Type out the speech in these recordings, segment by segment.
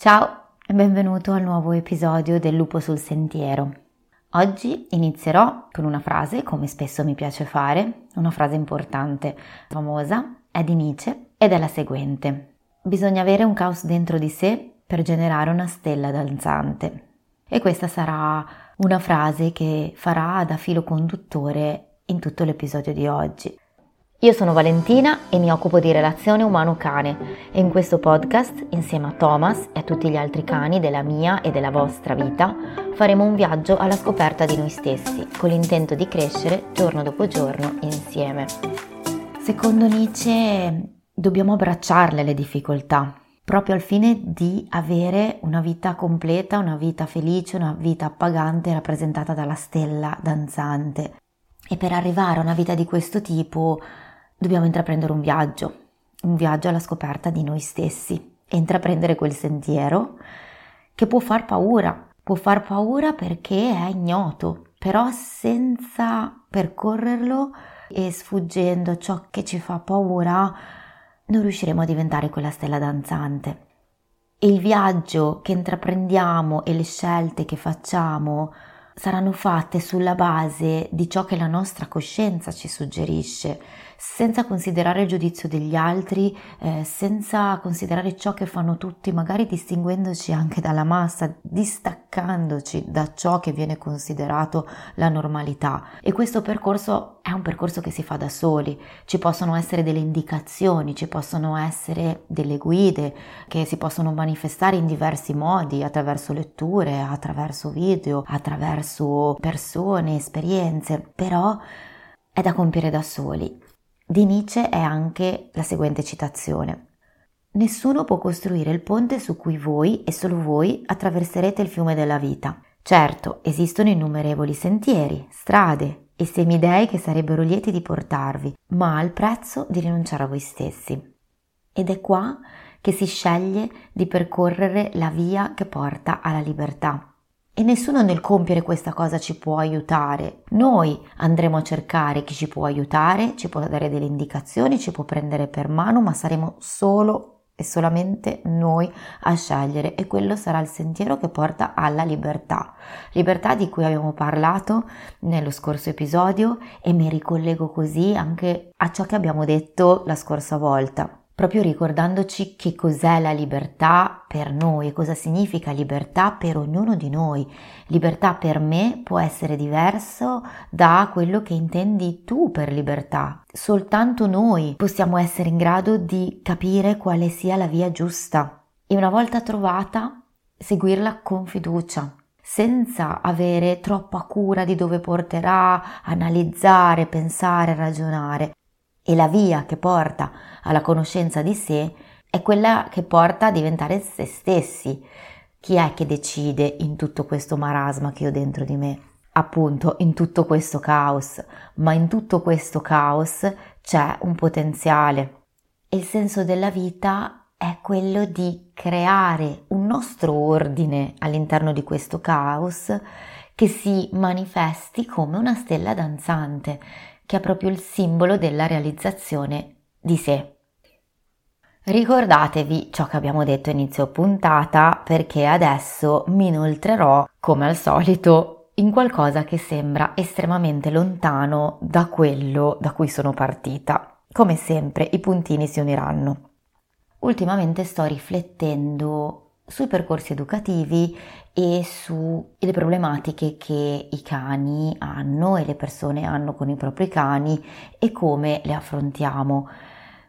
Ciao e benvenuto al nuovo episodio del Lupo sul Sentiero. Oggi inizierò con una frase, come spesso mi piace fare, una frase importante, famosa, è di Nietzsche ed è la seguente. Bisogna avere un caos dentro di sé per generare una stella danzante. E questa sarà una frase che farà da filo conduttore in tutto l'episodio di oggi. Io sono Valentina e mi occupo di relazione umano-cane e in questo podcast, insieme a Thomas e a tutti gli altri cani della mia e della vostra vita, faremo un viaggio alla scoperta di noi stessi, con l'intento di crescere giorno dopo giorno insieme. Secondo Nietzsche dobbiamo abbracciarle le difficoltà, proprio al fine di avere una vita completa, una vita felice, una vita appagante rappresentata dalla stella danzante. E per arrivare a una vita di questo tipo dobbiamo intraprendere un viaggio, un viaggio alla scoperta di noi stessi e intraprendere quel sentiero che può far paura, può far paura perché è ignoto, però senza percorrerlo e sfuggendo ciò che ci fa paura non riusciremo a diventare quella stella danzante. E il viaggio che intraprendiamo e le scelte che facciamo saranno fatte sulla base di ciò che la nostra coscienza ci suggerisce, senza considerare il giudizio degli altri, eh, senza considerare ciò che fanno tutti, magari distinguendoci anche dalla massa, distaccandoci da ciò che viene considerato la normalità. E questo percorso è un percorso che si fa da soli, ci possono essere delle indicazioni, ci possono essere delle guide che si possono manifestare in diversi modi, attraverso letture, attraverso video, attraverso persone, esperienze, però è da compiere da soli di Nietzsche è anche la seguente citazione. Nessuno può costruire il ponte su cui voi e solo voi attraverserete il fiume della vita. Certo, esistono innumerevoli sentieri, strade e semidei che sarebbero lieti di portarvi, ma al prezzo di rinunciare a voi stessi. Ed è qua che si sceglie di percorrere la via che porta alla libertà. E nessuno nel compiere questa cosa ci può aiutare. Noi andremo a cercare chi ci può aiutare, ci può dare delle indicazioni, ci può prendere per mano, ma saremo solo e solamente noi a scegliere e quello sarà il sentiero che porta alla libertà. Libertà di cui abbiamo parlato nello scorso episodio e mi ricollego così anche a ciò che abbiamo detto la scorsa volta proprio ricordandoci che cos'è la libertà per noi e cosa significa libertà per ognuno di noi. Libertà per me può essere diverso da quello che intendi tu per libertà. Soltanto noi possiamo essere in grado di capire quale sia la via giusta e una volta trovata seguirla con fiducia, senza avere troppa cura di dove porterà, analizzare, pensare, ragionare. E la via che porta alla conoscenza di sé è quella che porta a diventare se stessi. Chi è che decide in tutto questo marasma che ho dentro di me? Appunto, in tutto questo caos, ma in tutto questo caos c'è un potenziale. E il senso della vita è quello di creare un nostro ordine all'interno di questo caos che si manifesti come una stella danzante, che è proprio il simbolo della realizzazione di sé. Ricordatevi ciò che abbiamo detto inizio puntata perché adesso mi inoltrerò, come al solito, in qualcosa che sembra estremamente lontano da quello da cui sono partita. Come sempre i puntini si uniranno. Ultimamente sto riflettendo sui percorsi educativi e sulle problematiche che i cani hanno e le persone hanno con i propri cani e come le affrontiamo.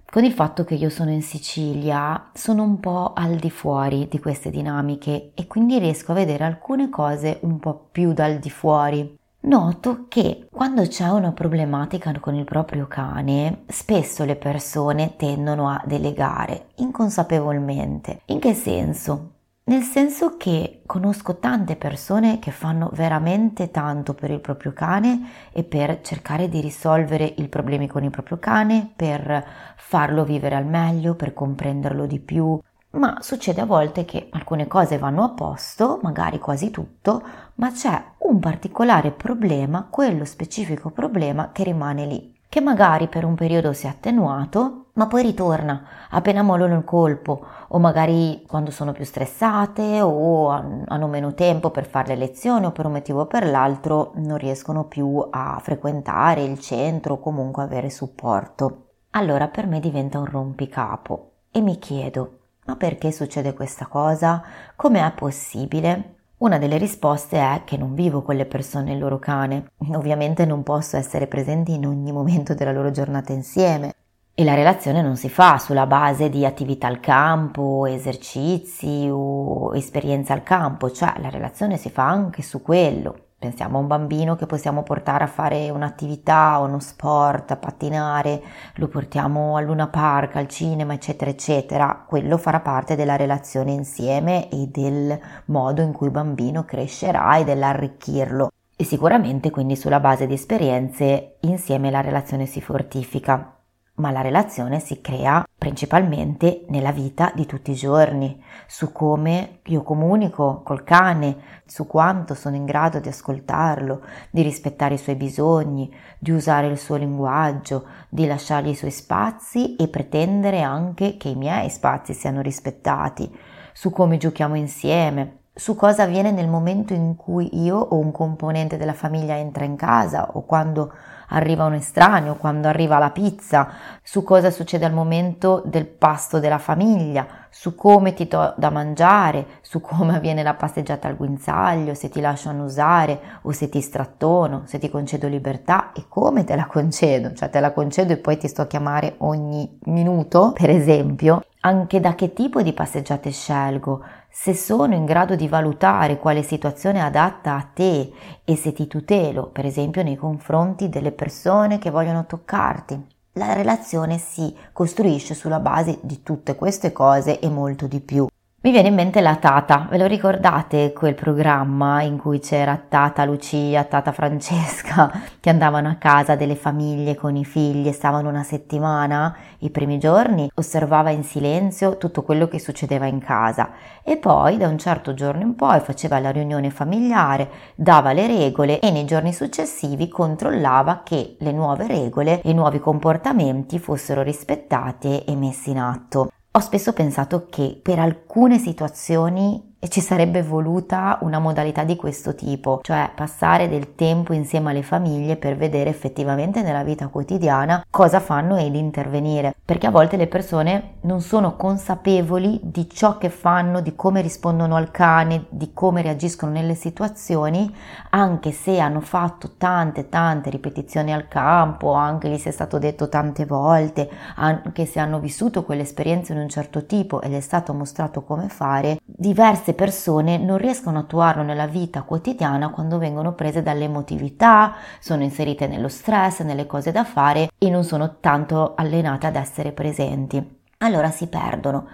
Con il fatto che io sono in Sicilia, sono un po' al di fuori di queste dinamiche e quindi riesco a vedere alcune cose un po' più dal di fuori. Noto che quando c'è una problematica con il proprio cane, spesso le persone tendono a delegare inconsapevolmente. In che senso? Nel senso che conosco tante persone che fanno veramente tanto per il proprio cane e per cercare di risolvere i problemi con il proprio cane, per farlo vivere al meglio, per comprenderlo di più. Ma succede a volte che alcune cose vanno a posto, magari quasi tutto, ma c'è un particolare problema, quello specifico problema che rimane lì. Che magari per un periodo si è attenuato, ma poi ritorna appena mollano il colpo o magari quando sono più stressate o hanno meno tempo per fare le lezioni o per un motivo o per l'altro non riescono più a frequentare il centro o comunque avere supporto. Allora per me diventa un rompicapo e mi chiedo, ma perché succede questa cosa? Come è possibile? Una delle risposte è che non vivo con le persone e il loro cane. Ovviamente non posso essere presente in ogni momento della loro giornata insieme. E la relazione non si fa sulla base di attività al campo, esercizi o esperienza al campo, cioè la relazione si fa anche su quello. Pensiamo a un bambino che possiamo portare a fare un'attività, uno sport, a pattinare, lo portiamo al Luna Park, al cinema, eccetera, eccetera. Quello farà parte della relazione insieme e del modo in cui il bambino crescerà e dell'arricchirlo. E sicuramente quindi sulla base di esperienze insieme la relazione si fortifica ma la relazione si crea principalmente nella vita di tutti i giorni, su come io comunico col cane, su quanto sono in grado di ascoltarlo, di rispettare i suoi bisogni, di usare il suo linguaggio, di lasciargli i suoi spazi e pretendere anche che i miei spazi siano rispettati, su come giochiamo insieme, su cosa avviene nel momento in cui io o un componente della famiglia entra in casa o quando arriva un estraneo, quando arriva la pizza, su cosa succede al momento del pasto della famiglia, su come ti do da mangiare, su come avviene la passeggiata al guinzaglio, se ti lasciano usare o se ti strattono, se ti concedo libertà e come te la concedo, cioè te la concedo e poi ti sto a chiamare ogni minuto, per esempio, anche da che tipo di passeggiate scelgo, se sono in grado di valutare quale situazione è adatta a te e se ti tutelo, per esempio nei confronti delle persone che vogliono toccarti. La relazione si costruisce sulla base di tutte queste cose e molto di più. Mi viene in mente la Tata, ve lo ricordate quel programma in cui c'era Tata Lucia, Tata Francesca che andavano a casa delle famiglie con i figli e stavano una settimana? I primi giorni osservava in silenzio tutto quello che succedeva in casa e poi da un certo giorno in poi faceva la riunione familiare, dava le regole e nei giorni successivi controllava che le nuove regole e i nuovi comportamenti fossero rispettati e messi in atto. Ho spesso pensato che per alcune situazioni e ci sarebbe voluta una modalità di questo tipo, cioè passare del tempo insieme alle famiglie per vedere effettivamente nella vita quotidiana cosa fanno ed intervenire, perché a volte le persone non sono consapevoli di ciò che fanno, di come rispondono al cane, di come reagiscono nelle situazioni, anche se hanno fatto tante tante ripetizioni al campo, anche gli sia stato detto tante volte, anche se hanno vissuto quell'esperienza in un certo tipo ed è stato mostrato come fare, diverse queste persone non riescono a attuarlo nella vita quotidiana quando vengono prese dall'emotività, sono inserite nello stress, nelle cose da fare e non sono tanto allenate ad essere presenti. Allora si perdono.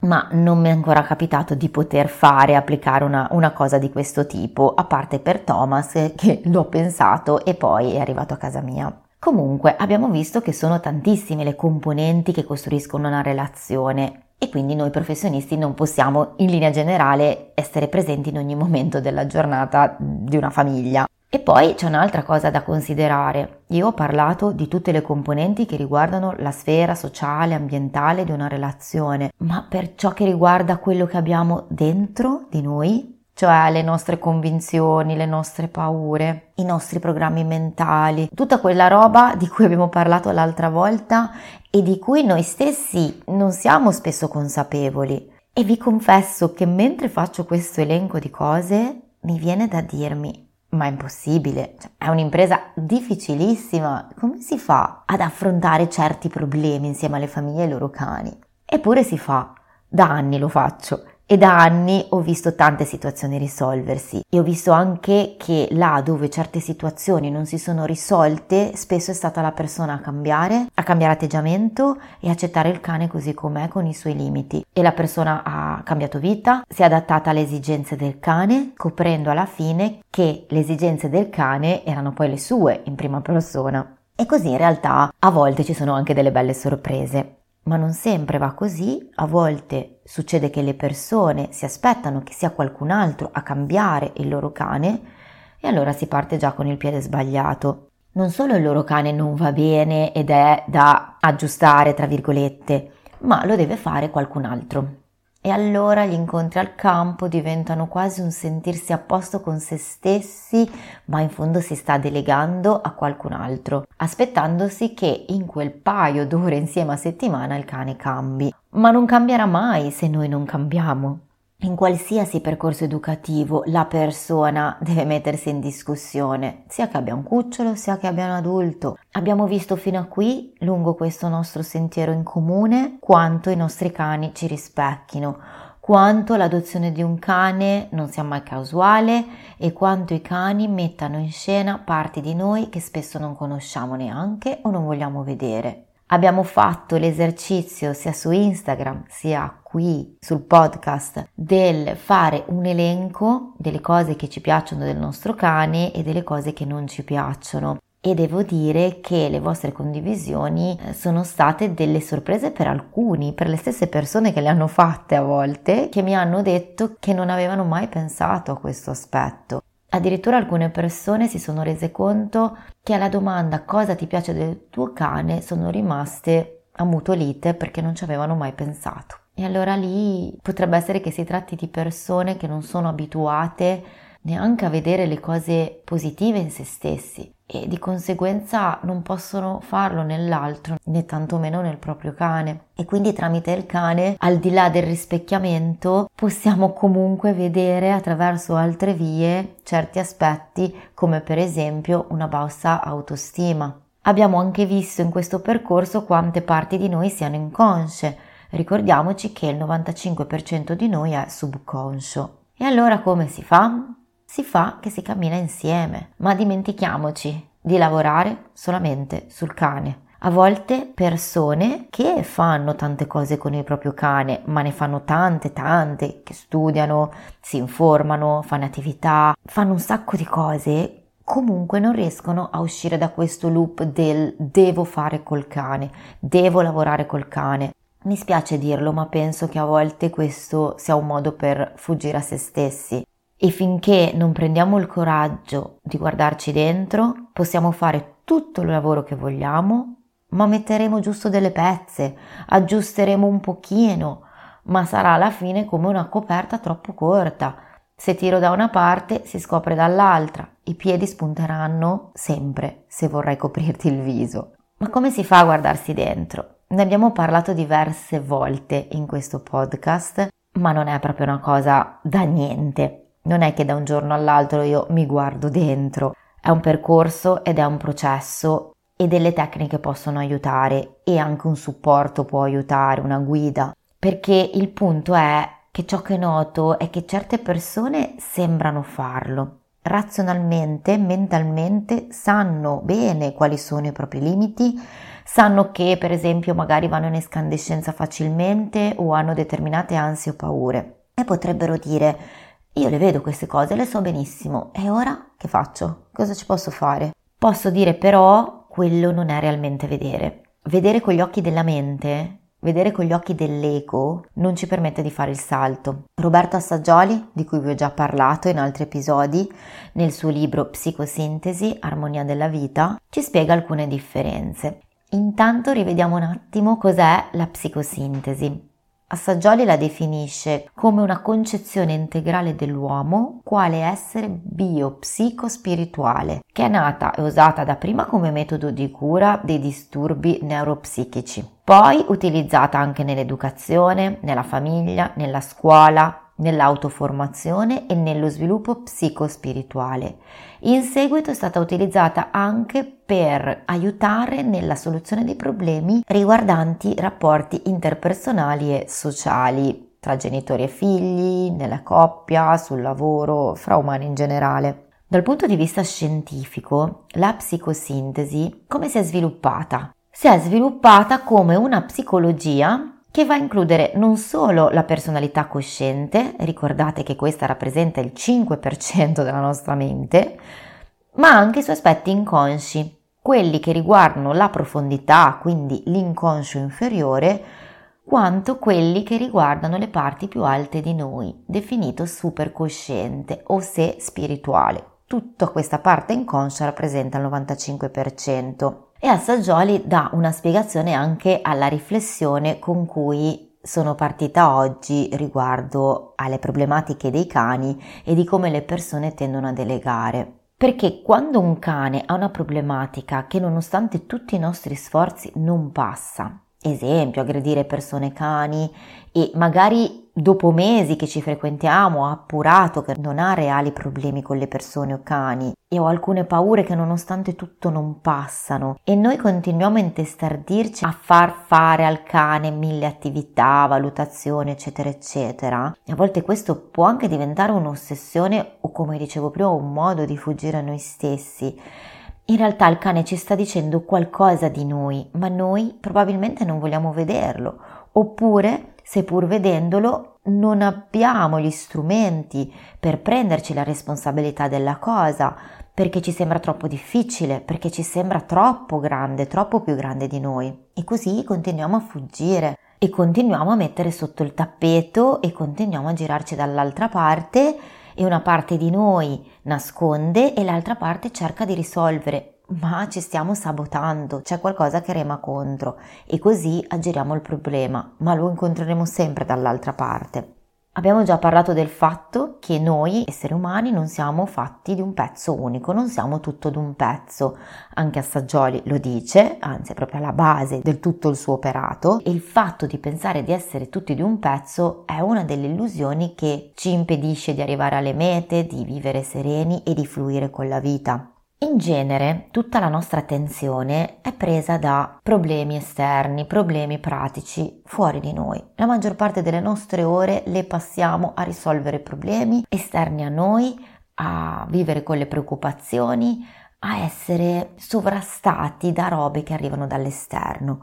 Ma non mi è ancora capitato di poter fare, applicare una, una cosa di questo tipo, a parte per Thomas che l'ho pensato e poi è arrivato a casa mia. Comunque abbiamo visto che sono tantissime le componenti che costruiscono una relazione e quindi noi professionisti non possiamo in linea generale essere presenti in ogni momento della giornata di una famiglia. E poi c'è un'altra cosa da considerare. Io ho parlato di tutte le componenti che riguardano la sfera sociale, ambientale di una relazione, ma per ciò che riguarda quello che abbiamo dentro di noi, cioè le nostre convinzioni, le nostre paure, i nostri programmi mentali, tutta quella roba di cui abbiamo parlato l'altra volta e di cui noi stessi non siamo spesso consapevoli. E vi confesso che mentre faccio questo elenco di cose mi viene da dirmi ma è impossibile, cioè, è un'impresa difficilissima, come si fa ad affrontare certi problemi insieme alle famiglie e ai loro cani? Eppure si fa, da anni lo faccio e da anni ho visto tante situazioni risolversi e ho visto anche che là dove certe situazioni non si sono risolte, spesso è stata la persona a cambiare, a cambiare atteggiamento e accettare il cane così com'è con i suoi limiti. E la persona ha cambiato vita, si è adattata alle esigenze del cane, scoprendo alla fine che le esigenze del cane erano poi le sue in prima persona. E così in realtà a volte ci sono anche delle belle sorprese. Ma non sempre va così, a volte succede che le persone si aspettano che sia qualcun altro a cambiare il loro cane e allora si parte già con il piede sbagliato. non solo il loro cane non va bene ed è da aggiustare, tra virgolette, ma lo deve fare qualcun altro. E allora gli incontri al campo diventano quasi un sentirsi a posto con se stessi, ma in fondo si sta delegando a qualcun altro, aspettandosi che in quel paio d'ore insieme a settimana il cane cambi. Ma non cambierà mai se noi non cambiamo. In qualsiasi percorso educativo la persona deve mettersi in discussione, sia che abbia un cucciolo, sia che abbia un adulto. Abbiamo visto fino a qui, lungo questo nostro sentiero in comune, quanto i nostri cani ci rispecchino, quanto l'adozione di un cane non sia mai casuale e quanto i cani mettano in scena parti di noi che spesso non conosciamo neanche o non vogliamo vedere. Abbiamo fatto l'esercizio sia su Instagram sia qui sul podcast del fare un elenco delle cose che ci piacciono del nostro cane e delle cose che non ci piacciono. E devo dire che le vostre condivisioni eh, sono state delle sorprese per alcuni, per le stesse persone che le hanno fatte a volte, che mi hanno detto che non avevano mai pensato a questo aspetto. Addirittura alcune persone si sono rese conto che alla domanda cosa ti piace del tuo cane sono rimaste ammutolite perché non ci avevano mai pensato. E allora lì potrebbe essere che si tratti di persone che non sono abituate neanche a vedere le cose positive in se stessi e di conseguenza non possono farlo nell'altro né tantomeno nel proprio cane. E quindi tramite il cane al di là del rispecchiamento possiamo comunque vedere attraverso altre vie certi aspetti come per esempio una bassa autostima. Abbiamo anche visto in questo percorso quante parti di noi siano inconsce ricordiamoci che il 95% di noi è subconscio e allora come si fa? si fa che si cammina insieme, ma dimentichiamoci di lavorare solamente sul cane. A volte persone che fanno tante cose con il proprio cane, ma ne fanno tante, tante, che studiano, si informano, fanno attività, fanno un sacco di cose, comunque non riescono a uscire da questo loop del devo fare col cane, devo lavorare col cane. Mi spiace dirlo, ma penso che a volte questo sia un modo per fuggire a se stessi. E finché non prendiamo il coraggio di guardarci dentro, possiamo fare tutto il lavoro che vogliamo, ma metteremo giusto delle pezze, aggiusteremo un pochino, ma sarà alla fine come una coperta troppo corta. Se tiro da una parte si scopre dall'altra, i piedi spunteranno sempre se vorrai coprirti il viso. Ma come si fa a guardarsi dentro? Ne abbiamo parlato diverse volte in questo podcast, ma non è proprio una cosa da niente. Non è che da un giorno all'altro io mi guardo dentro, è un percorso ed è un processo e delle tecniche possono aiutare e anche un supporto può aiutare, una guida, perché il punto è che ciò che noto è che certe persone sembrano farlo. Razionalmente, mentalmente sanno bene quali sono i propri limiti, sanno che per esempio magari vanno in escandescenza facilmente o hanno determinate ansie o paure e potrebbero dire io le vedo queste cose, le so benissimo. E ora che faccio? Cosa ci posso fare? Posso dire però quello non è realmente vedere. Vedere con gli occhi della mente, vedere con gli occhi dell'ego, non ci permette di fare il salto. Roberto Assaggioli, di cui vi ho già parlato in altri episodi, nel suo libro Psicosintesi, Armonia della vita, ci spiega alcune differenze. Intanto rivediamo un attimo cos'è la psicosintesi. Assaggioli la definisce come una concezione integrale dell'uomo quale essere bio-psico-spirituale, che è nata e usata da prima come metodo di cura dei disturbi neuropsichici, poi utilizzata anche nell'educazione, nella famiglia, nella scuola, nell'autoformazione e nello sviluppo psicospirituale. In seguito è stata utilizzata anche per aiutare nella soluzione dei problemi riguardanti rapporti interpersonali e sociali tra genitori e figli, nella coppia, sul lavoro, fra umani in generale. Dal punto di vista scientifico, la psicosintesi come si è sviluppata? Si è sviluppata come una psicologia che va a includere non solo la personalità cosciente, ricordate che questa rappresenta il 5% della nostra mente, ma anche i suoi aspetti inconsci, quelli che riguardano la profondità, quindi l'inconscio inferiore, quanto quelli che riguardano le parti più alte di noi, definito supercosciente o sé spirituale tutta questa parte inconscia rappresenta il 95%. E Assaggioli dà una spiegazione anche alla riflessione con cui sono partita oggi riguardo alle problematiche dei cani e di come le persone tendono a delegare. Perché quando un cane ha una problematica che nonostante tutti i nostri sforzi non passa, esempio aggredire persone cani e magari dopo mesi che ci frequentiamo ha appurato che non ha reali problemi con le persone o cani e ho alcune paure che nonostante tutto non passano. E noi continuiamo a intestardirci a far fare al cane mille attività, valutazioni eccetera eccetera. E a volte questo può anche diventare un'ossessione o come dicevo prima un modo di fuggire a noi stessi. In realtà il cane ci sta dicendo qualcosa di noi, ma noi probabilmente non vogliamo vederlo, oppure, seppur vedendolo, non abbiamo gli strumenti per prenderci la responsabilità della cosa, perché ci sembra troppo difficile, perché ci sembra troppo grande, troppo più grande di noi. E così continuiamo a fuggire e continuiamo a mettere sotto il tappeto e continuiamo a girarci dall'altra parte e una parte di noi nasconde e l'altra parte cerca di risolvere, ma ci stiamo sabotando, c'è qualcosa che rema contro e così aggiriamo il problema, ma lo incontreremo sempre dall'altra parte. Abbiamo già parlato del fatto che noi, esseri umani, non siamo fatti di un pezzo unico, non siamo tutto d'un pezzo. Anche Assaggioli lo dice, anzi è proprio alla base del tutto il suo operato, e il fatto di pensare di essere tutti di un pezzo è una delle illusioni che ci impedisce di arrivare alle mete, di vivere sereni e di fluire con la vita. In genere tutta la nostra attenzione è presa da problemi esterni, problemi pratici fuori di noi. La maggior parte delle nostre ore le passiamo a risolvere problemi esterni a noi, a vivere con le preoccupazioni, a essere sovrastati da robe che arrivano dall'esterno.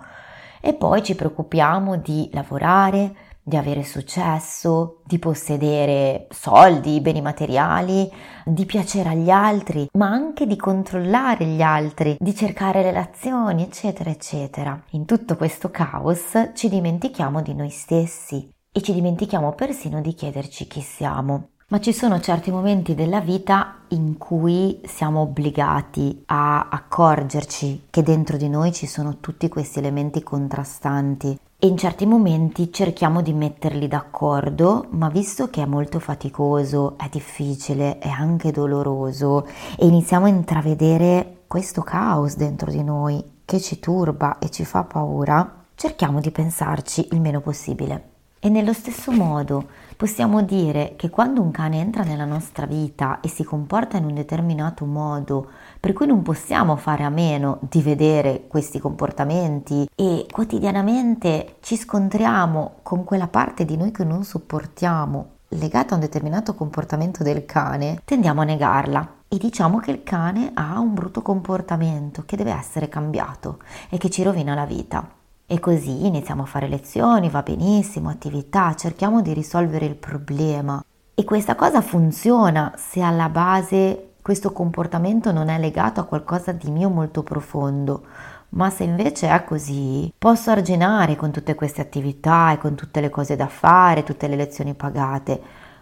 E poi ci preoccupiamo di lavorare, di avere successo, di possedere soldi, beni materiali, di piacere agli altri, ma anche di controllare gli altri, di cercare relazioni, eccetera, eccetera. In tutto questo caos ci dimentichiamo di noi stessi e ci dimentichiamo persino di chiederci chi siamo. Ma ci sono certi momenti della vita in cui siamo obbligati a accorgerci che dentro di noi ci sono tutti questi elementi contrastanti e in certi momenti cerchiamo di metterli d'accordo, ma visto che è molto faticoso, è difficile, è anche doloroso e iniziamo a intravedere questo caos dentro di noi che ci turba e ci fa paura, cerchiamo di pensarci il meno possibile. E nello stesso modo possiamo dire che quando un cane entra nella nostra vita e si comporta in un determinato modo, per cui non possiamo fare a meno di vedere questi comportamenti e quotidianamente ci scontriamo con quella parte di noi che non sopportiamo legata a un determinato comportamento del cane, tendiamo a negarla e diciamo che il cane ha un brutto comportamento che deve essere cambiato e che ci rovina la vita. E così iniziamo a fare lezioni, va benissimo, attività, cerchiamo di risolvere il problema. E questa cosa funziona se alla base questo comportamento non è legato a qualcosa di mio molto profondo. Ma se invece è così, posso arginare con tutte queste attività e con tutte le cose da fare, tutte le lezioni pagate,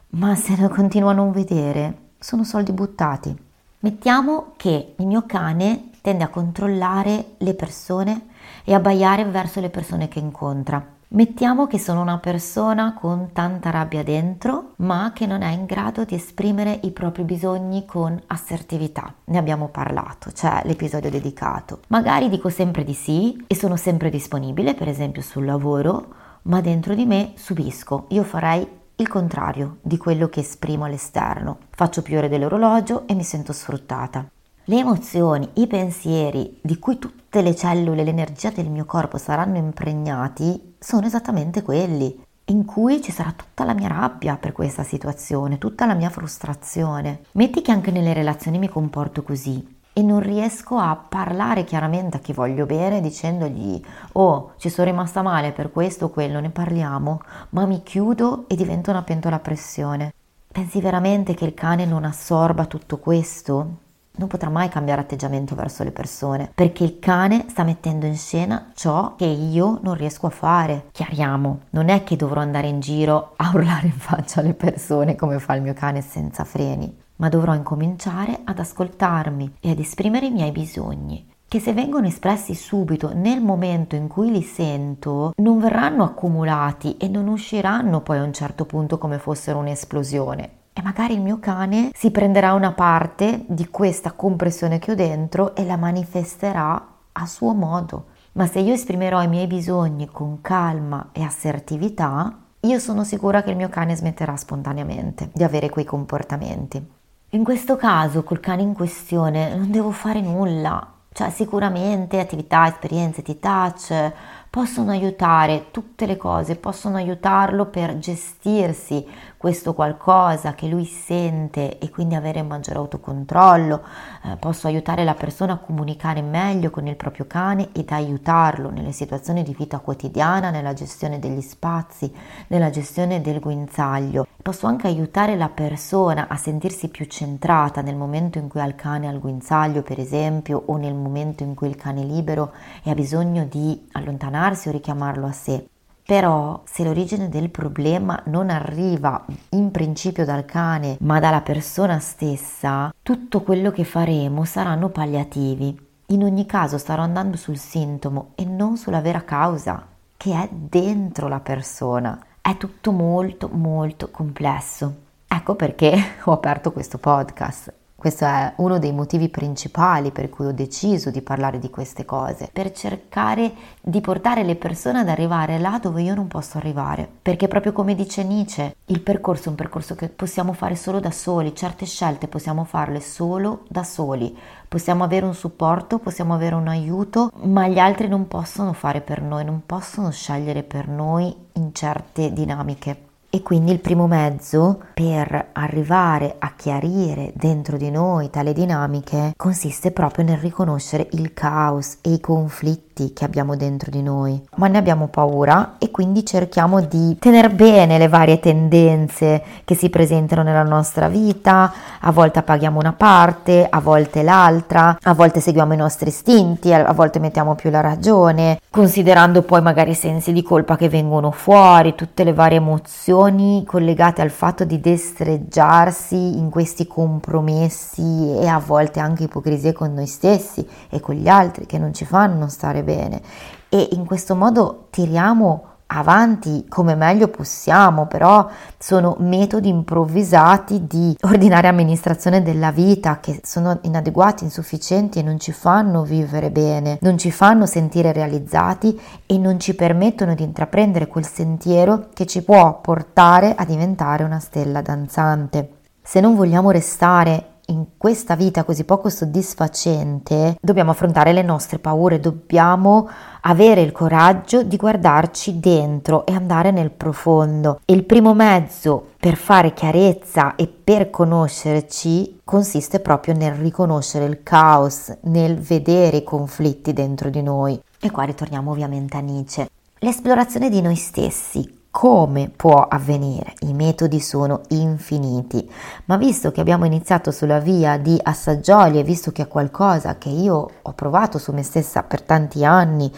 ma se lo continuo a non vedere, sono soldi buttati. Mettiamo che il mio cane tende a controllare le persone e abbaiare verso le persone che incontra. Mettiamo che sono una persona con tanta rabbia dentro, ma che non è in grado di esprimere i propri bisogni con assertività. Ne abbiamo parlato, c'è l'episodio dedicato. Magari dico sempre di sì e sono sempre disponibile, per esempio sul lavoro, ma dentro di me subisco. Io farei il contrario di quello che esprimo all'esterno. Faccio più ore dell'orologio e mi sento sfruttata. Le emozioni, i pensieri di cui tutte le cellule, l'energia del mio corpo saranno impregnati sono esattamente quelli, in cui ci sarà tutta la mia rabbia per questa situazione, tutta la mia frustrazione. Metti che anche nelle relazioni mi comporto così e non riesco a parlare chiaramente a chi voglio bene dicendogli oh ci sono rimasta male per questo o quello, ne parliamo, ma mi chiudo e divento una pentola a pressione. Pensi veramente che il cane non assorba tutto questo? Non potrà mai cambiare atteggiamento verso le persone, perché il cane sta mettendo in scena ciò che io non riesco a fare. Chiariamo, non è che dovrò andare in giro a urlare in faccia alle persone come fa il mio cane senza freni. ma dovrò incominciare ad ascoltarmi e ad esprimere i miei bisogni che se vengono espressi subito nel momento in cui li sento, non verranno accumulati e non usciranno poi a un certo punto come fossero un'esplosione. E magari il mio cane si prenderà una parte di questa compressione che ho dentro e la manifesterà a suo modo. Ma se io esprimerò i miei bisogni con calma e assertività, io sono sicura che il mio cane smetterà spontaneamente di avere quei comportamenti. In questo caso, col cane in questione, non devo fare nulla, cioè sicuramente attività, esperienze di touch possono aiutare tutte le cose, possono aiutarlo per gestirsi questo qualcosa che lui sente e quindi avere maggiore autocontrollo, eh, posso aiutare la persona a comunicare meglio con il proprio cane ed aiutarlo nelle situazioni di vita quotidiana, nella gestione degli spazi, nella gestione del guinzaglio. Posso anche aiutare la persona a sentirsi più centrata nel momento in cui ha il cane al guinzaglio, per esempio, o nel momento in cui il cane è libero e ha bisogno di allontanarsi o richiamarlo a sé. Però se l'origine del problema non arriva in principio dal cane ma dalla persona stessa, tutto quello che faremo saranno palliativi. In ogni caso starò andando sul sintomo e non sulla vera causa, che è dentro la persona. È tutto molto molto complesso. Ecco perché ho aperto questo podcast questo è uno dei motivi principali per cui ho deciso di parlare di queste cose, per cercare di portare le persone ad arrivare là dove io non posso arrivare. Perché proprio come dice Nietzsche, il percorso è un percorso che possiamo fare solo da soli, certe scelte possiamo farle solo da soli. Possiamo avere un supporto, possiamo avere un aiuto, ma gli altri non possono fare per noi, non possono scegliere per noi in certe dinamiche. E quindi il primo mezzo per arrivare a chiarire dentro di noi tale dinamiche consiste proprio nel riconoscere il caos e i conflitti che abbiamo dentro di noi, ma ne abbiamo paura e quindi cerchiamo di tenere bene le varie tendenze che si presentano nella nostra vita, a volte paghiamo una parte, a volte l'altra, a volte seguiamo i nostri istinti, a volte mettiamo più la ragione, considerando poi magari i sensi di colpa che vengono fuori, tutte le varie emozioni collegate al fatto di destreggiarsi in questi compromessi e a volte anche ipocrisie con noi stessi e con gli altri che non ci fanno stare bene e in questo modo tiriamo avanti come meglio possiamo, però sono metodi improvvisati di ordinaria amministrazione della vita che sono inadeguati, insufficienti e non ci fanno vivere bene, non ci fanno sentire realizzati e non ci permettono di intraprendere quel sentiero che ci può portare a diventare una stella danzante. Se non vogliamo restare in questa vita così poco soddisfacente dobbiamo affrontare le nostre paure, dobbiamo avere il coraggio di guardarci dentro e andare nel profondo. E il primo mezzo per fare chiarezza e per conoscerci consiste proprio nel riconoscere il caos, nel vedere i conflitti dentro di noi. E qua ritorniamo ovviamente a Nietzsche. L'esplorazione di noi stessi, come può avvenire? I metodi sono infiniti, ma visto che abbiamo iniziato sulla via di assaggioli e visto che è qualcosa che io ho provato su me stessa per tanti anni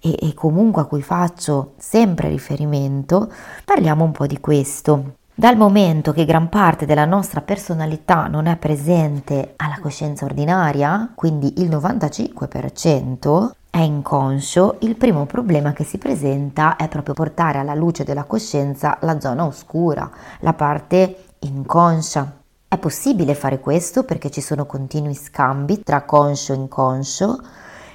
e, e comunque a cui faccio sempre riferimento, parliamo un po' di questo. Dal momento che gran parte della nostra personalità non è presente alla coscienza ordinaria, quindi il 95%, è inconscio, il primo problema che si presenta è proprio portare alla luce della coscienza la zona oscura, la parte inconscia. È possibile fare questo perché ci sono continui scambi tra conscio e inconscio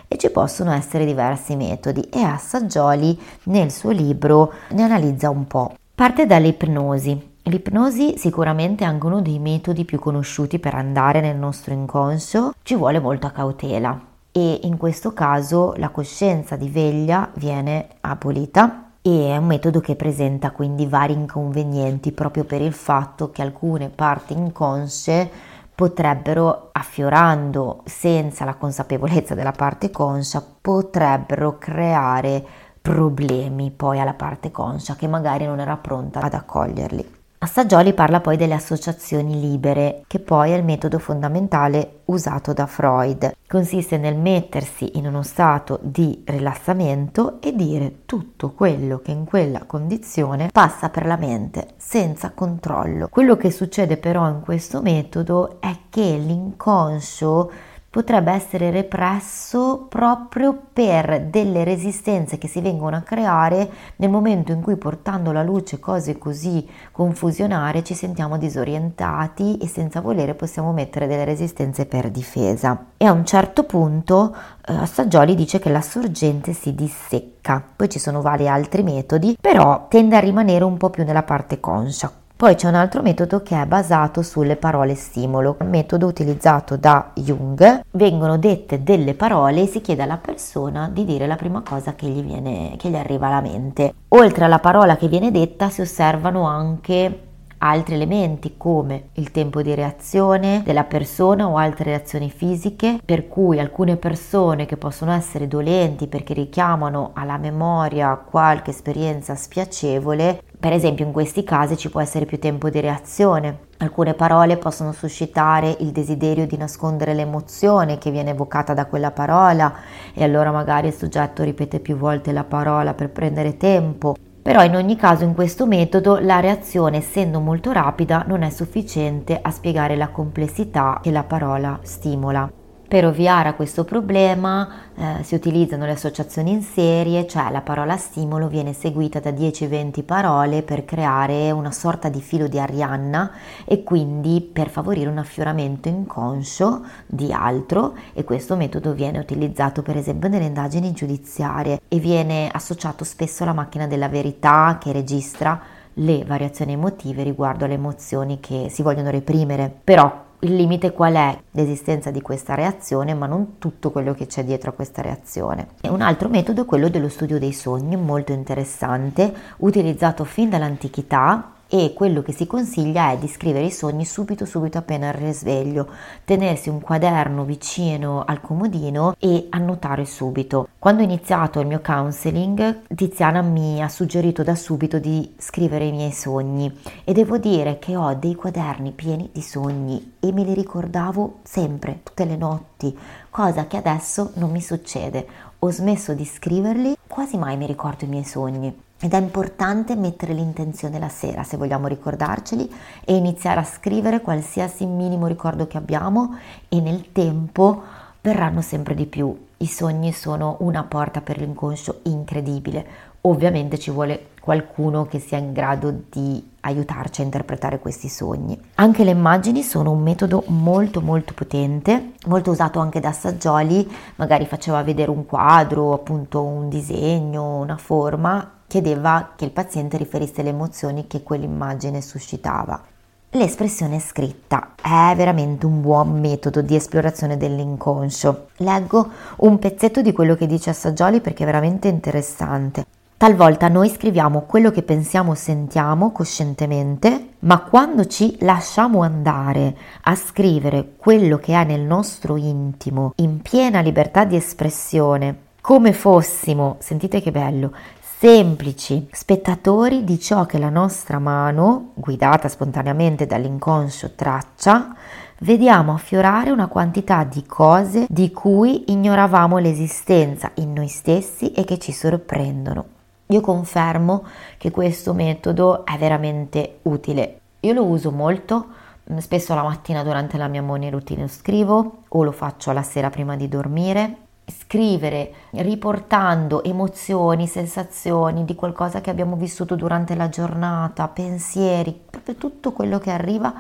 e ci possono essere diversi metodi e Assaggioli nel suo libro ne analizza un po'. Parte dall'ipnosi. L'ipnosi sicuramente è anche uno dei metodi più conosciuti per andare nel nostro inconscio, ci vuole molta cautela e in questo caso la coscienza di veglia viene abolita e è un metodo che presenta quindi vari inconvenienti proprio per il fatto che alcune parti inconsce potrebbero, affiorando senza la consapevolezza della parte conscia, potrebbero creare problemi poi alla parte conscia che magari non era pronta ad accoglierli. Assaggioli parla poi delle associazioni libere, che poi è il metodo fondamentale usato da Freud. Consiste nel mettersi in uno stato di rilassamento e dire tutto quello che in quella condizione passa per la mente senza controllo. Quello che succede però in questo metodo è che l'inconscio potrebbe essere represso proprio per delle resistenze che si vengono a creare nel momento in cui portando alla luce cose così confusionarie ci sentiamo disorientati e senza volere possiamo mettere delle resistenze per difesa. E a un certo punto eh, Assaggioli dice che la sorgente si dissecca, poi ci sono vari altri metodi, però tende a rimanere un po' più nella parte conscia. Poi c'è un altro metodo che è basato sulle parole stimolo, un metodo utilizzato da Jung. Vengono dette delle parole e si chiede alla persona di dire la prima cosa che gli, viene, che gli arriva alla mente. Oltre alla parola che viene detta si osservano anche altri elementi come il tempo di reazione della persona o altre reazioni fisiche, per cui alcune persone che possono essere dolenti perché richiamano alla memoria qualche esperienza spiacevole per esempio in questi casi ci può essere più tempo di reazione. Alcune parole possono suscitare il desiderio di nascondere l'emozione che viene evocata da quella parola e allora magari il soggetto ripete più volte la parola per prendere tempo. Però in ogni caso in questo metodo la reazione essendo molto rapida non è sufficiente a spiegare la complessità che la parola stimola. Per ovviare a questo problema eh, si utilizzano le associazioni in serie, cioè la parola stimolo viene seguita da 10-20 parole per creare una sorta di filo di Arianna e quindi per favorire un affioramento inconscio di altro e questo metodo viene utilizzato per esempio nelle indagini giudiziarie e viene associato spesso alla macchina della verità che registra le variazioni emotive riguardo alle emozioni che si vogliono reprimere. Però il limite qual è? L'esistenza di questa reazione, ma non tutto quello che c'è dietro a questa reazione. E un altro metodo è quello dello studio dei sogni, molto interessante, utilizzato fin dall'antichità e quello che si consiglia è di scrivere i sogni subito subito appena il risveglio, tenersi un quaderno vicino al comodino e annotare subito. Quando ho iniziato il mio counseling, Tiziana mi ha suggerito da subito di scrivere i miei sogni e devo dire che ho dei quaderni pieni di sogni e me li ricordavo sempre, tutte le notti, cosa che adesso non mi succede. Ho smesso di scriverli, quasi mai mi ricordo i miei sogni. Ed è importante mettere l'intenzione la sera se vogliamo ricordarceli e iniziare a scrivere qualsiasi minimo ricordo che abbiamo e nel tempo verranno sempre di più. I sogni sono una porta per l'inconscio incredibile. Ovviamente ci vuole qualcuno che sia in grado di aiutarci a interpretare questi sogni. Anche le immagini sono un metodo molto molto potente, molto usato anche da Saggioli, magari faceva vedere un quadro, appunto un disegno, una forma chiedeva che il paziente riferisse le emozioni che quell'immagine suscitava. L'espressione scritta è veramente un buon metodo di esplorazione dell'inconscio. Leggo un pezzetto di quello che dice Assaggioli perché è veramente interessante. Talvolta noi scriviamo quello che pensiamo o sentiamo coscientemente, ma quando ci lasciamo andare a scrivere quello che è nel nostro intimo, in piena libertà di espressione, come fossimo, sentite che bello, semplici spettatori di ciò che la nostra mano, guidata spontaneamente dall'inconscio, traccia, vediamo affiorare una quantità di cose di cui ignoravamo l'esistenza in noi stessi e che ci sorprendono. Io confermo che questo metodo è veramente utile. Io lo uso molto, spesso la mattina durante la mia morning routine scrivo o lo faccio alla sera prima di dormire scrivere riportando emozioni, sensazioni di qualcosa che abbiamo vissuto durante la giornata, pensieri, proprio tutto quello che arriva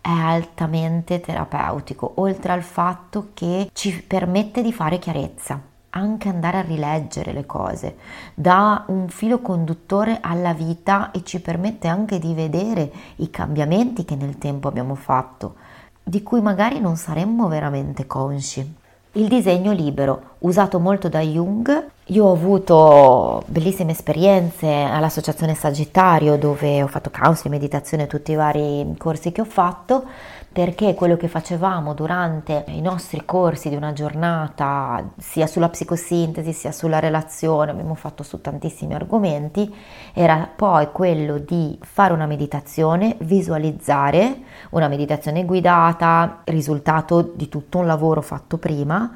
è altamente terapeutico, oltre al fatto che ci permette di fare chiarezza, anche andare a rileggere le cose, dà un filo conduttore alla vita e ci permette anche di vedere i cambiamenti che nel tempo abbiamo fatto, di cui magari non saremmo veramente consci. Il disegno libero, usato molto da Jung. Io ho avuto bellissime esperienze all'Associazione Sagittario dove ho fatto counseling, meditazione, tutti i vari corsi che ho fatto perché quello che facevamo durante i nostri corsi di una giornata, sia sulla psicosintesi sia sulla relazione, abbiamo fatto su tantissimi argomenti, era poi quello di fare una meditazione, visualizzare una meditazione guidata, risultato di tutto un lavoro fatto prima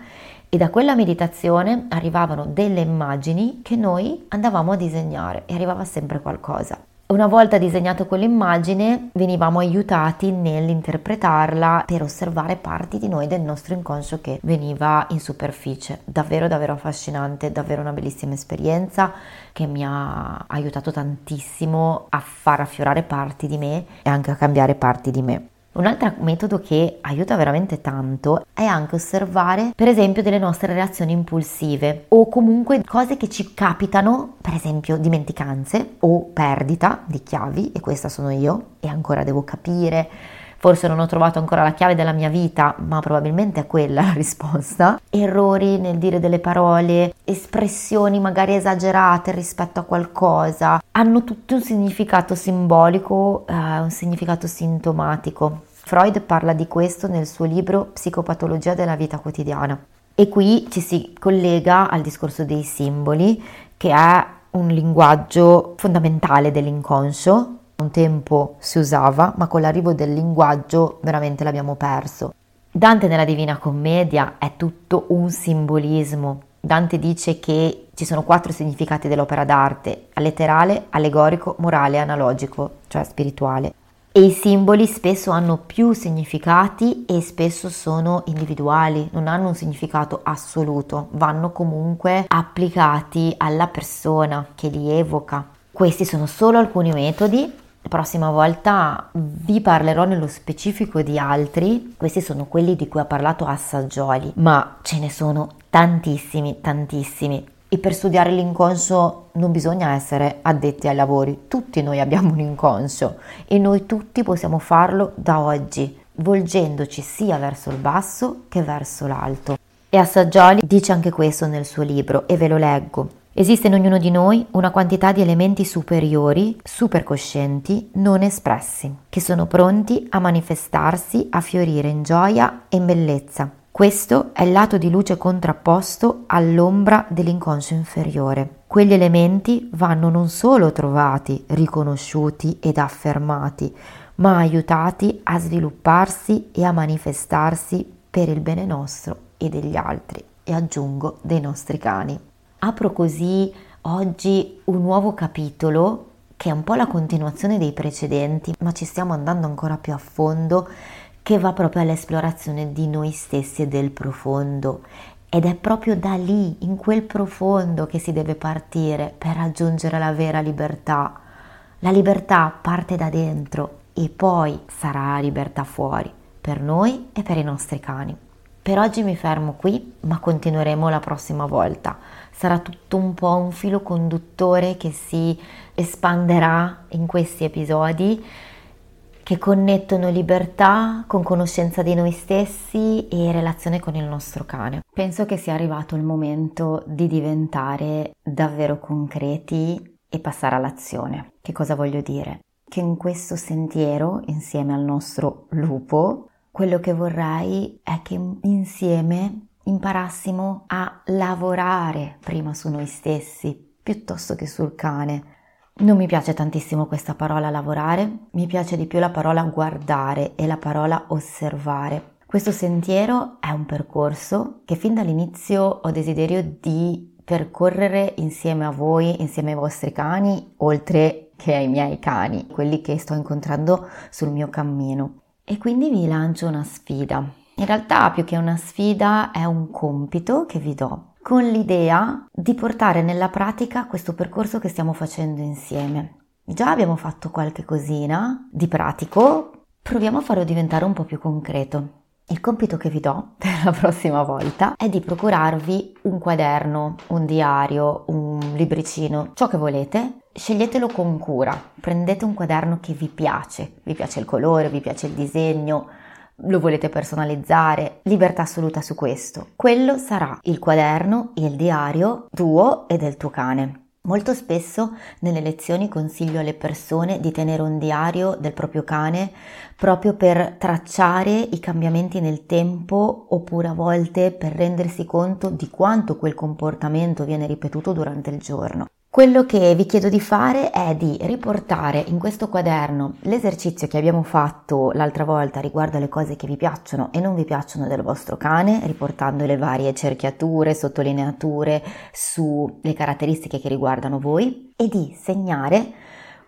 e da quella meditazione arrivavano delle immagini che noi andavamo a disegnare e arrivava sempre qualcosa. Una volta disegnato quell'immagine venivamo aiutati nell'interpretarla per osservare parti di noi del nostro inconscio che veniva in superficie. Davvero davvero affascinante, davvero una bellissima esperienza che mi ha aiutato tantissimo a far affiorare parti di me e anche a cambiare parti di me. Un altro metodo che aiuta veramente tanto è anche osservare, per esempio, delle nostre reazioni impulsive o comunque cose che ci capitano, per esempio dimenticanze o perdita di chiavi, e questa sono io, e ancora devo capire. Forse non ho trovato ancora la chiave della mia vita, ma probabilmente è quella la risposta. Errori nel dire delle parole, espressioni magari esagerate rispetto a qualcosa, hanno tutti un significato simbolico, eh, un significato sintomatico. Freud parla di questo nel suo libro Psicopatologia della vita quotidiana. E qui ci si collega al discorso dei simboli, che è un linguaggio fondamentale dell'inconscio. Un tempo si usava, ma con l'arrivo del linguaggio veramente l'abbiamo perso. Dante nella Divina Commedia è tutto un simbolismo. Dante dice che ci sono quattro significati dell'opera d'arte, letterale, allegorico, morale, analogico, cioè spirituale e i simboli spesso hanno più significati e spesso sono individuali, non hanno un significato assoluto, vanno comunque applicati alla persona che li evoca. Questi sono solo alcuni metodi. Prossima volta vi parlerò nello specifico di altri, questi sono quelli di cui ha parlato Assaggioli, ma ce ne sono tantissimi, tantissimi. E per studiare l'inconscio non bisogna essere addetti ai lavori, tutti noi abbiamo un inconscio e noi tutti possiamo farlo da oggi, volgendoci sia verso il basso che verso l'alto. E Assaggioli dice anche questo nel suo libro e ve lo leggo. Esiste in ognuno di noi una quantità di elementi superiori, supercoscienti, non espressi, che sono pronti a manifestarsi, a fiorire in gioia e in bellezza questo è il lato di luce contrapposto all'ombra dell'inconscio inferiore. Quegli elementi vanno non solo trovati, riconosciuti ed affermati, ma aiutati a svilupparsi e a manifestarsi per il bene nostro e degli altri e aggiungo dei nostri cani. Apro così oggi un nuovo capitolo che è un po' la continuazione dei precedenti, ma ci stiamo andando ancora più a fondo che va proprio all'esplorazione di noi stessi e del profondo. Ed è proprio da lì, in quel profondo, che si deve partire per raggiungere la vera libertà. La libertà parte da dentro e poi sarà libertà fuori, per noi e per i nostri cani. Per oggi mi fermo qui, ma continueremo la prossima volta. Sarà tutto un po' un filo conduttore che si espanderà in questi episodi che connettono libertà con conoscenza di noi stessi e relazione con il nostro cane. Penso che sia arrivato il momento di diventare davvero concreti e passare all'azione. Che cosa voglio dire? Che in questo sentiero, insieme al nostro lupo, quello che vorrei è che insieme imparassimo a lavorare prima su noi stessi piuttosto che sul cane non mi piace tantissimo questa parola lavorare, mi piace di più la parola guardare e la parola osservare. Questo sentiero è un percorso che fin dall'inizio ho desiderio di percorrere insieme a voi, insieme ai vostri cani, oltre che ai miei cani, quelli che sto incontrando sul mio cammino. E quindi vi lancio una sfida. In realtà più che una sfida è un compito che vi do con l'idea di portare nella pratica questo percorso che stiamo facendo insieme. Già abbiamo fatto qualche cosina di pratico, proviamo a farlo diventare un po' più concreto. Il compito che vi do per la prossima volta è di procurarvi un quaderno, un diario, un libricino, ciò che volete. Sceglietelo con cura, prendete un quaderno che vi piace, vi piace il colore, vi piace il disegno, lo volete personalizzare, libertà assoluta su questo. Quello sarà il quaderno, il diario tuo e del tuo cane. Molto spesso nelle lezioni consiglio alle persone di tenere un diario del proprio cane proprio per tracciare i cambiamenti nel tempo oppure a volte per rendersi conto di quanto quel comportamento viene ripetuto durante il giorno. Quello che vi chiedo di fare è di riportare in questo quaderno l'esercizio che abbiamo fatto l'altra volta riguardo alle cose che vi piacciono e non vi piacciono del vostro cane, riportando le varie cerchiature, sottolineature sulle caratteristiche che riguardano voi e di segnare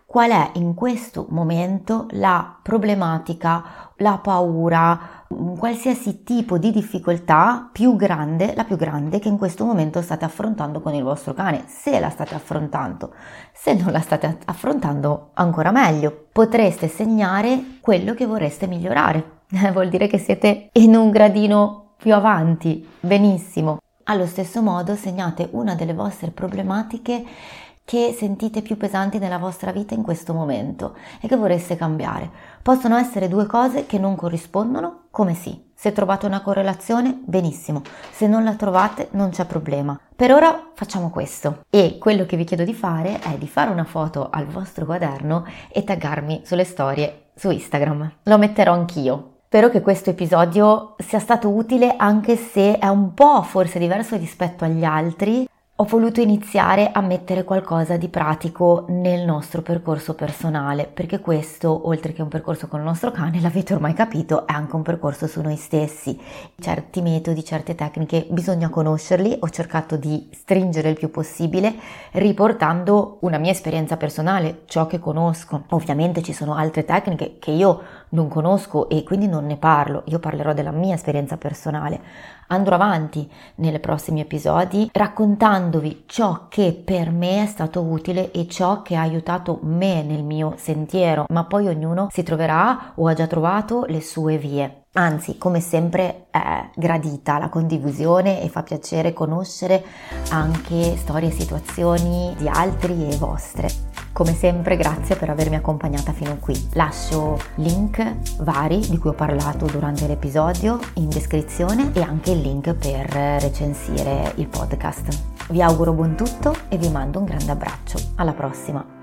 qual è in questo momento la problematica, la paura, qualsiasi tipo di difficoltà più grande, la più grande che in questo momento state affrontando con il vostro cane, se la state affrontando. Se non la state affrontando, ancora meglio, potreste segnare quello che vorreste migliorare. Vuol dire che siete in un gradino più avanti. Benissimo. Allo stesso modo segnate una delle vostre problematiche che sentite più pesanti nella vostra vita in questo momento e che vorreste cambiare. Possono essere due cose che non corrispondono, come sì. Se trovate una correlazione, benissimo. Se non la trovate, non c'è problema. Per ora facciamo questo. E quello che vi chiedo di fare è di fare una foto al vostro quaderno e taggarmi sulle storie su Instagram. Lo metterò anch'io. Spero che questo episodio sia stato utile anche se è un po' forse diverso rispetto agli altri ho voluto iniziare a mettere qualcosa di pratico nel nostro percorso personale, perché questo, oltre che un percorso con il nostro cane, l'avete ormai capito, è anche un percorso su noi stessi. Certi metodi, certe tecniche bisogna conoscerli, ho cercato di stringere il più possibile, riportando una mia esperienza personale, ciò che conosco. Ovviamente ci sono altre tecniche che io non conosco e quindi non ne parlo, io parlerò della mia esperienza personale. Andrò avanti nei prossimi episodi raccontandovi ciò che per me è stato utile e ciò che ha aiutato me nel mio sentiero, ma poi ognuno si troverà o ha già trovato le sue vie. Anzi, come sempre è gradita la condivisione e fa piacere conoscere anche storie e situazioni di altri e vostre. Come sempre grazie per avermi accompagnata fino qui. Lascio link vari di cui ho parlato durante l'episodio in descrizione e anche il link per recensire il podcast. Vi auguro buon tutto e vi mando un grande abbraccio. Alla prossima!